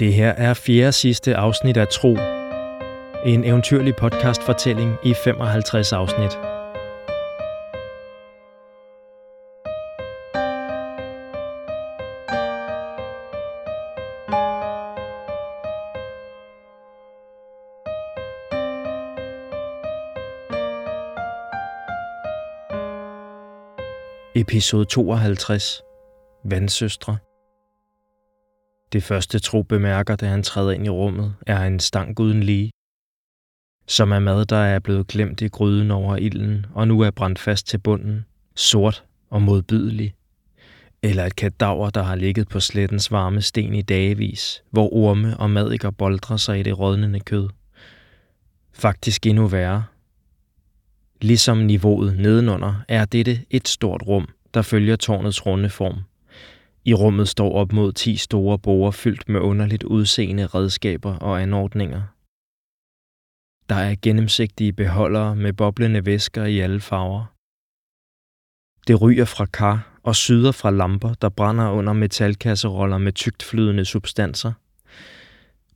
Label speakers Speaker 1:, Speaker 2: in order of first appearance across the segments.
Speaker 1: Det her er fjerde sidste afsnit af Tro. En eventyrlig podcastfortælling i 55 afsnit. Episode 52. Vandsøstre. Det første tro bemærker, da han træder ind i rummet, er en stank uden lige. Som er mad, der er blevet glemt i gryden over ilden, og nu er brændt fast til bunden, sort og modbydelig. Eller et kadaver, der har ligget på slettens varme sten i dagevis, hvor orme og madikker boldrer sig i det rådnende kød. Faktisk endnu værre. Ligesom niveauet nedenunder er dette et stort rum, der følger tårnets runde form. I rummet står op mod 10 store borer fyldt med underligt udseende redskaber og anordninger. Der er gennemsigtige beholdere med boblende væsker i alle farver. Det ryger fra kar og syder fra lamper, der brænder under metalkasseroller med tygt flydende substanser.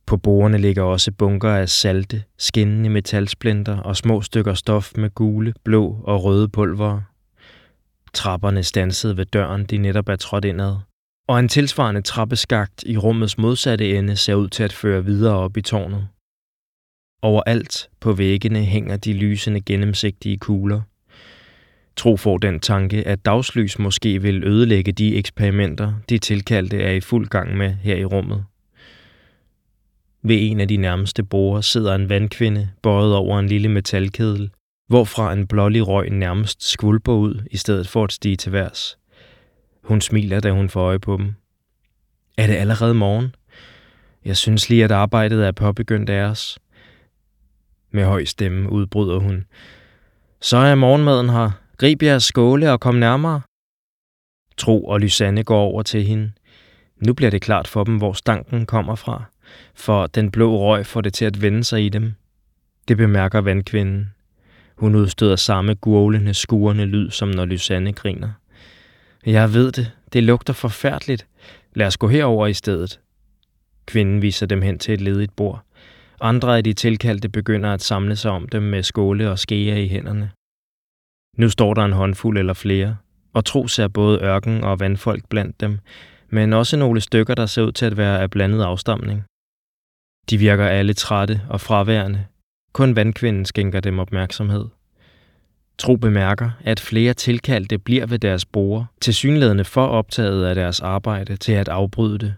Speaker 1: På bordene ligger også bunker af salte, skinnende metalsplinter og små stykker stof med gule, blå og røde pulver. Trapperne stansede ved døren, de netop er trådt indad og en tilsvarende trappeskagt i rummets modsatte ende ser ud til at føre videre op i tårnet. Overalt på væggene hænger de lysende gennemsigtige kugler. Tro får den tanke, at dagslys måske vil ødelægge de eksperimenter, de tilkaldte er i fuld gang med her i rummet. Ved en af de nærmeste borer sidder en vandkvinde bøjet over en lille metalkedel, hvorfra en blålig røg nærmest skvulper ud i stedet for at stige til værs. Hun smiler, da hun får øje på dem. Er det allerede morgen? Jeg synes lige, at arbejdet er påbegyndt af os. Med høj stemme udbryder hun. Så er morgenmaden her. Grib jeres skåle og kom nærmere. Tro og Lysanne går over til hende. Nu bliver det klart for dem, hvor stanken kommer fra, for den blå røg får det til at vende sig i dem. Det bemærker vandkvinden. Hun udstøder samme gurlende, skurende lyd, som når Lysanne griner. Jeg ved det. Det lugter forfærdeligt. Lad os gå herover i stedet. Kvinden viser dem hen til et ledigt bord. Andre af de tilkaldte begynder at samle sig om dem med skåle og skeer i hænderne. Nu står der en håndfuld eller flere, og tro ser både ørken og vandfolk blandt dem, men også nogle stykker, der ser ud til at være af blandet afstamning. De virker alle trætte og fraværende. Kun vandkvinden skænker dem opmærksomhed. Tro bemærker, at flere tilkaldte bliver ved deres bord, tilsyneladende for optaget af deres arbejde til at afbryde det.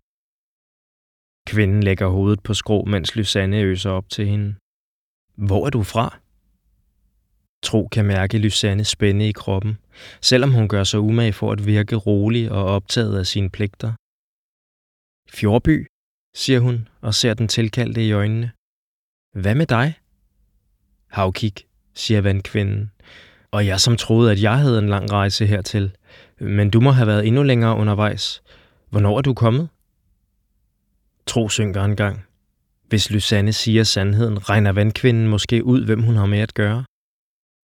Speaker 1: Kvinden lægger hovedet på skrå, mens Lysanne øser op til hende. Hvor er du fra? Tro kan mærke Lysanne spænde i kroppen, selvom hun gør sig umage for at virke rolig og optaget af sine pligter. Fjordby, siger hun og ser den tilkaldte i øjnene. Hvad med dig? Havkik, siger vandkvinden og jeg som troede, at jeg havde en lang rejse hertil. Men du må have været endnu længere undervejs. Hvornår er du kommet? Tro synker en gang. Hvis Lysanne siger sandheden, regner vandkvinden måske ud, hvem hun har med at gøre.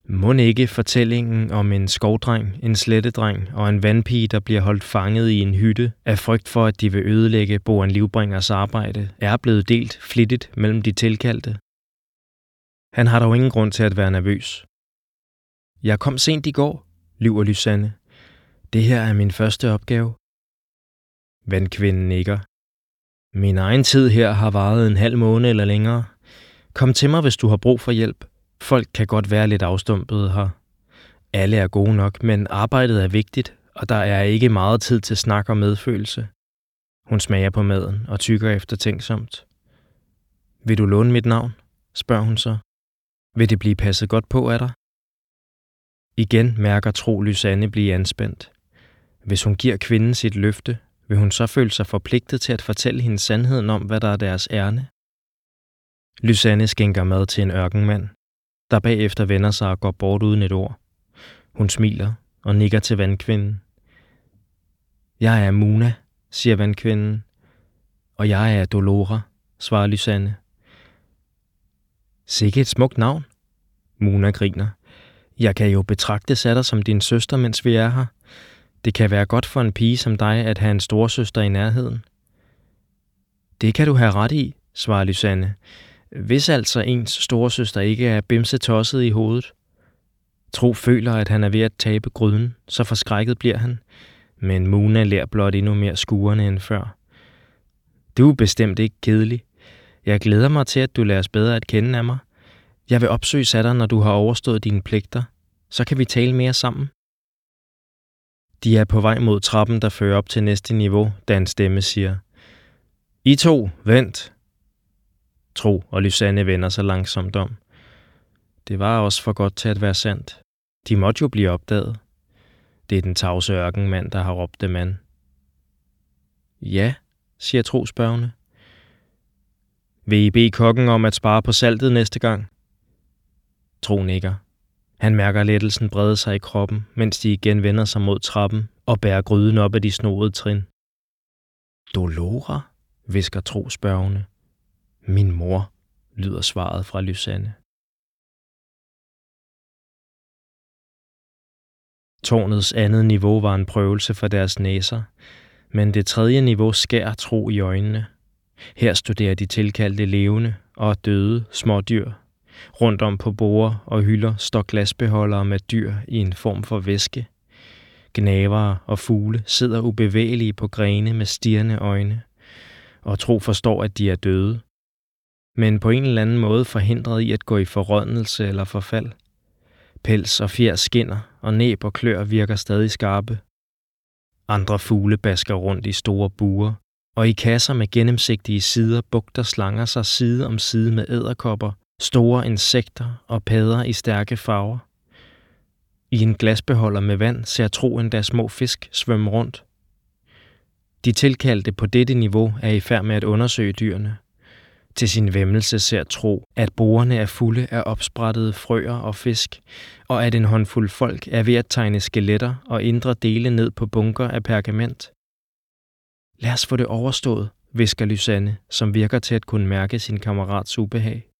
Speaker 1: Må ikke fortællingen om en skovdreng, en slettedreng og en vandpige, der bliver holdt fanget i en hytte af frygt for, at de vil ødelægge Boan Livbringers arbejde, er blevet delt flittigt mellem de tilkaldte. Han har dog ingen grund til at være nervøs. Jeg kom sent i går, lyver Lysanne. Det her er min første opgave. Vandkvinden nikker. Min egen tid her har varet en halv måned eller længere. Kom til mig, hvis du har brug for hjælp. Folk kan godt være lidt afstumpede her. Alle er gode nok, men arbejdet er vigtigt, og der er ikke meget tid til snak og medfølelse. Hun smager på maden og tykker efter tænksomt. Vil du låne mit navn? spørger hun så. Vil det blive passet godt på af dig? Igen mærker Tro Lysanne blive anspændt. Hvis hun giver kvinden sit løfte, vil hun så føle sig forpligtet til at fortælle hende sandheden om, hvad der er deres ærne. Lysanne skænker mad til en ørkenmand, der bagefter vender sig og går bort uden et ord. Hun smiler og nikker til vandkvinden. Jeg er Muna, siger vandkvinden. Og jeg er Dolora, svarer Lysanne. Sikke et smukt navn. Muna griner. Jeg kan jo betragte Satter som din søster, mens vi er her. Det kan være godt for en pige som dig at have en storsøster i nærheden. Det kan du have ret i, svarer Lysanne. Hvis altså ens storesøster ikke er bimsetosset i hovedet. Tro føler, at han er ved at tabe gryden, så forskrækket bliver han. Men Muna lærer blot endnu mere skuerne end før. Du er bestemt ikke kedelig. Jeg glæder mig til, at du lærer os bedre at kende af mig. Jeg vil opsøge dig, når du har overstået dine pligter. Så kan vi tale mere sammen. De er på vej mod trappen, der fører op til næste niveau, da en stemme siger, I to, vent. Tro og Lysanne vender sig langsomt om. Det var også for godt til at være sandt. De måtte jo blive opdaget. Det er den tavse ørkenmand, der har råbt dem an. Ja, siger Tro spørgende. Vil I bede kokken om at spare på saltet næste gang? Tro nikker. Han mærker lettelsen brede sig i kroppen, mens de igen vender sig mod trappen og bærer gryden op af de snoede trin. Dolora, visker Tro spørgende. Min mor, lyder svaret fra Lysanne. Tårnets andet niveau var en prøvelse for deres næser, men det tredje niveau skær tro i øjnene. Her studerer de tilkaldte levende og døde smådyr. Rundt om på borer og hylder står glasbeholdere med dyr i en form for væske. Gnavere og fugle sidder ubevægelige på grene med stirrende øjne, og tro forstår, at de er døde. Men på en eller anden måde forhindret i at gå i forrådnelse eller forfald. Pels og fjer skinner, og næb og klør virker stadig skarpe. Andre fugle basker rundt i store buer, og i kasser med gennemsigtige sider bugter slanger sig side om side med æderkopper, store insekter og padder i stærke farver. I en glasbeholder med vand ser Tro endda små fisk svømme rundt. De tilkaldte på dette niveau er i færd med at undersøge dyrene. Til sin vemmelse ser Tro, at borerne er fulde af opsprættede frøer og fisk, og at en håndfuld folk er ved at tegne skeletter og indre dele ned på bunker af pergament. Lad os få det overstået, visker Lysanne, som virker til at kunne mærke sin kammerats ubehag.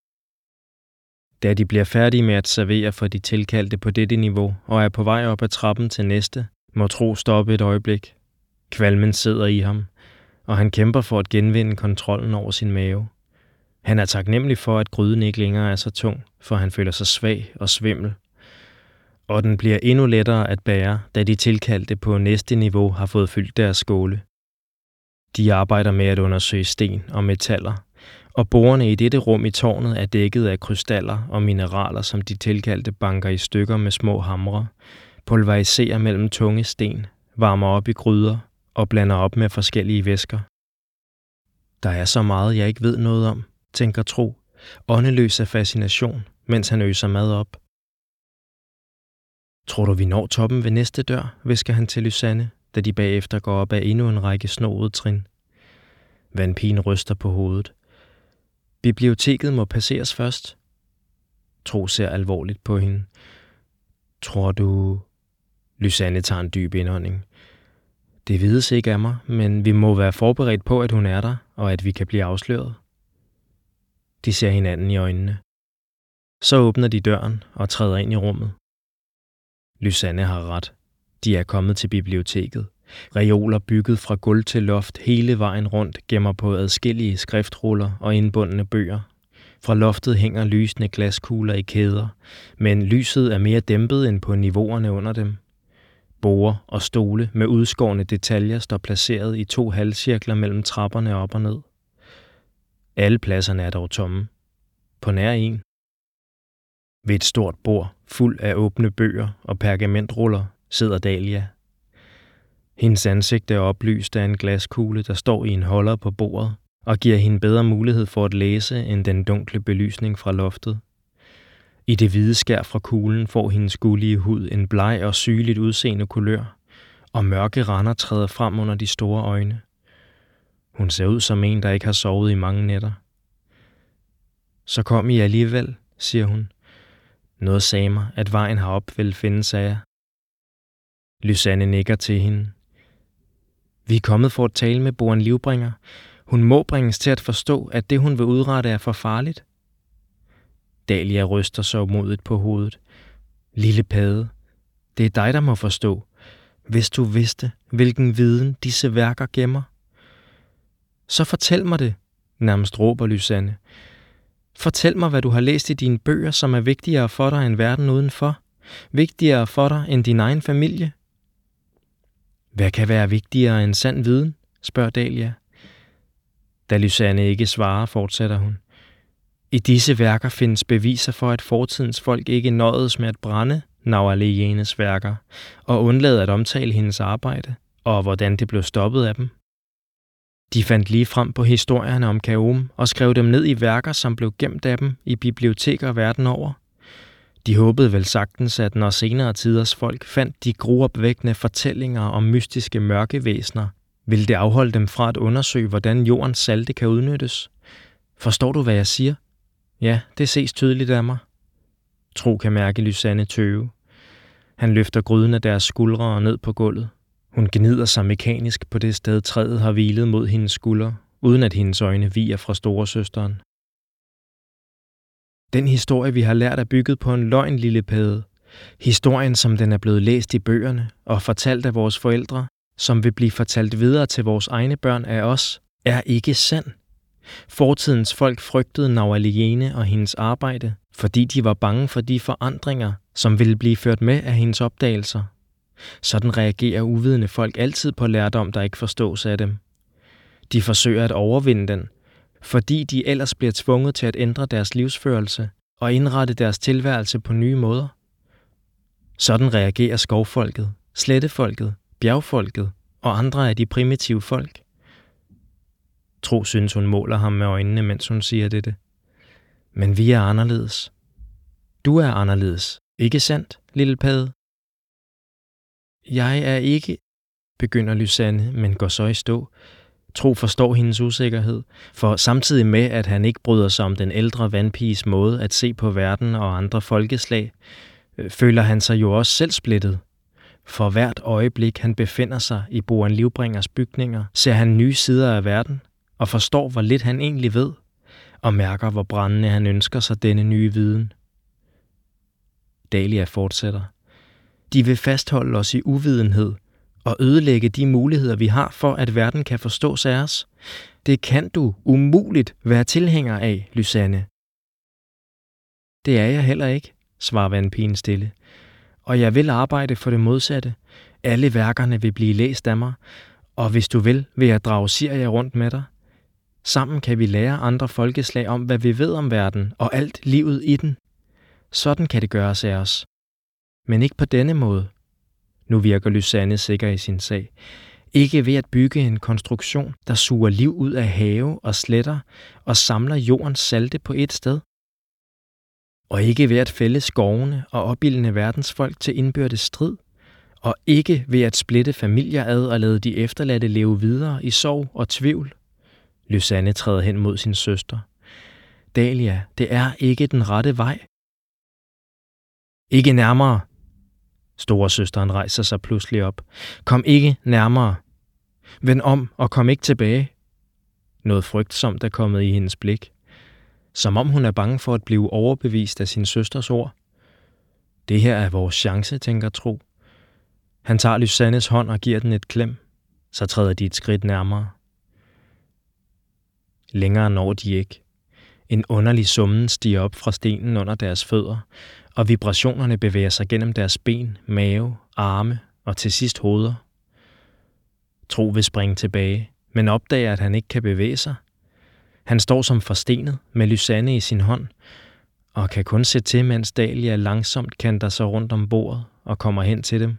Speaker 1: Da de bliver færdige med at servere for de tilkaldte på dette niveau og er på vej op ad trappen til næste, må Tro stoppe et øjeblik. Kvalmen sidder i ham, og han kæmper for at genvinde kontrollen over sin mave. Han er taknemmelig for, at gryden ikke længere er så tung, for han føler sig svag og svimmel. Og den bliver endnu lettere at bære, da de tilkaldte på næste niveau har fået fyldt deres skåle. De arbejder med at undersøge sten og metaller, og borerne i dette rum i tårnet er dækket af krystaller og mineraler, som de tilkaldte banker i stykker med små hamre, pulveriserer mellem tunge sten, varmer op i gryder og blander op med forskellige væsker. Der er så meget, jeg ikke ved noget om, tænker Tro, åndeløs af fascination, mens han øser mad op. Tror du, vi når toppen ved næste dør, visker han til Lysanne, da de bagefter går op ad endnu en række snoede trin. Vandpigen ryster på hovedet. Biblioteket må passeres først. Tro ser alvorligt på hende. Tror du... Lysanne tager en dyb indånding. Det vides ikke af mig, men vi må være forberedt på, at hun er der, og at vi kan blive afsløret. De ser hinanden i øjnene. Så åbner de døren og træder ind i rummet. Lysanne har ret. De er kommet til biblioteket. Reoler bygget fra gulv til loft hele vejen rundt gemmer på adskillige skriftruller og indbundne bøger. Fra loftet hænger lysende glaskugler i kæder, men lyset er mere dæmpet end på niveauerne under dem. Borde og stole med udskårne detaljer står placeret i to halvcirkler mellem trapperne op og ned. Alle pladserne er dog tomme. På nær en. Ved et stort bord, fuld af åbne bøger og pergamentruller, sidder Dalia. Hendes ansigt er oplyst af en glaskugle, der står i en holder på bordet, og giver hende bedre mulighed for at læse end den dunkle belysning fra loftet. I det hvide skær fra kuglen får hendes gullige hud en bleg og sygeligt udseende kulør, og mørke render træder frem under de store øjne. Hun ser ud som en, der ikke har sovet i mange nætter. Så kom I alligevel, siger hun. Noget sagde mig, at vejen herop vil finde sig jer. Lysanne nikker til hende. Vi er kommet for at tale med Boren Livbringer. Hun må bringes til at forstå, at det, hun vil udrette, er for farligt. Dalia ryster så modigt på hovedet. Lille pade, det er dig, der må forstå. Hvis du vidste, hvilken viden disse værker gemmer. Så fortæl mig det, nærmest råber Lysanne. Fortæl mig, hvad du har læst i dine bøger, som er vigtigere for dig end verden udenfor. Vigtigere for dig end din egen familie. Hvad kan være vigtigere end sand viden? spørger Dalia. Da Lysanne ikke svarer, fortsætter hun. I disse værker findes beviser for, at fortidens folk ikke nøjedes med at brænde Naualejenes værker og undlade at omtale hendes arbejde og hvordan det blev stoppet af dem. De fandt lige frem på historierne om Kaum og skrev dem ned i værker, som blev gemt af dem i biblioteker verden over. De håbede vel sagtens, at når senere tiders folk fandt de gruopvækkende fortællinger om mystiske mørkevæsener, ville det afholde dem fra at undersøge, hvordan jordens salte kan udnyttes. Forstår du, hvad jeg siger? Ja, det ses tydeligt af mig. Tro kan mærke Lysanne tøve. Han løfter gryden af deres skuldre og ned på gulvet. Hun gnider sig mekanisk på det sted, træet har hvilet mod hendes skulder, uden at hendes øjne viger fra storesøsteren. Den historie, vi har lært, er bygget på en løgn, lille pæde. Historien, som den er blevet læst i bøgerne og fortalt af vores forældre, som vil blive fortalt videre til vores egne børn af os, er ikke sand. Fortidens folk frygtede Naualiene og hendes arbejde, fordi de var bange for de forandringer, som ville blive ført med af hendes opdagelser. Sådan reagerer uvidende folk altid på lærdom, der ikke forstås af dem. De forsøger at overvinde den, fordi de ellers bliver tvunget til at ændre deres livsførelse og indrette deres tilværelse på nye måder. Sådan reagerer skovfolket, slettefolket, bjergfolket og andre af de primitive folk. Tro synes, hun måler ham med øjnene, mens hun siger dette. Men vi er anderledes. Du er anderledes, ikke sandt, lille pade? Jeg er ikke, begynder Lysanne, men går så i stå. Tro forstår hendes usikkerhed, for samtidig med, at han ikke bryder sig om den ældre vandpiges måde at se på verden og andre folkeslag, øh, føler han sig jo også selv splittet. For hvert øjeblik, han befinder sig i Boren Livbringers bygninger, ser han nye sider af verden og forstår, hvor lidt han egentlig ved, og mærker, hvor brændende han ønsker sig denne nye viden. Dalia fortsætter. De vil fastholde os i uvidenhed og ødelægge de muligheder, vi har for, at verden kan forstås af os. Det kan du umuligt være tilhænger af, Lysanne. Det er jeg heller ikke, svarer vandpigen stille. Og jeg vil arbejde for det modsatte. Alle værkerne vil blive læst af mig, og hvis du vil, vil jeg drage Siria rundt med dig. Sammen kan vi lære andre folkeslag om, hvad vi ved om verden og alt livet i den. Sådan kan det gøres af os. Men ikke på denne måde. Nu virker Lysanne sikker i sin sag. Ikke ved at bygge en konstruktion, der suger liv ud af have og sletter og samler jordens salte på et sted. Og ikke ved at fælde skovene og opildne verdensfolk til indbyrdes strid. Og ikke ved at splitte familier ad og lade de efterladte leve videre i sorg og tvivl. Lysanne træder hen mod sin søster. Dalia, det er ikke den rette vej. Ikke nærmere, Storesøsteren rejser sig pludselig op. Kom ikke nærmere. Vend om og kom ikke tilbage. Noget frygtsomt er kommet i hendes blik. Som om hun er bange for at blive overbevist af sin søsters ord. Det her er vores chance, tænker Tro. Han tager Lysannes hånd og giver den et klem. Så træder de et skridt nærmere. Længere når de ikke. En underlig summen stiger op fra stenen under deres fødder, og vibrationerne bevæger sig gennem deres ben, mave, arme og til sidst hoveder. Tro vil springe tilbage, men opdager, at han ikke kan bevæge sig. Han står som forstenet med Lysanne i sin hånd, og kan kun se til, mens Dalia langsomt kanter sig rundt om bordet og kommer hen til dem.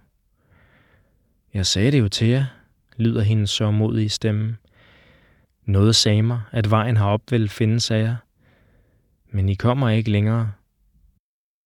Speaker 1: Jeg sagde det jo til jer, lyder hendes sørmodige stemme. Noget sagde mig, at vejen har opvel findes af jer. Men I kommer ikke længere.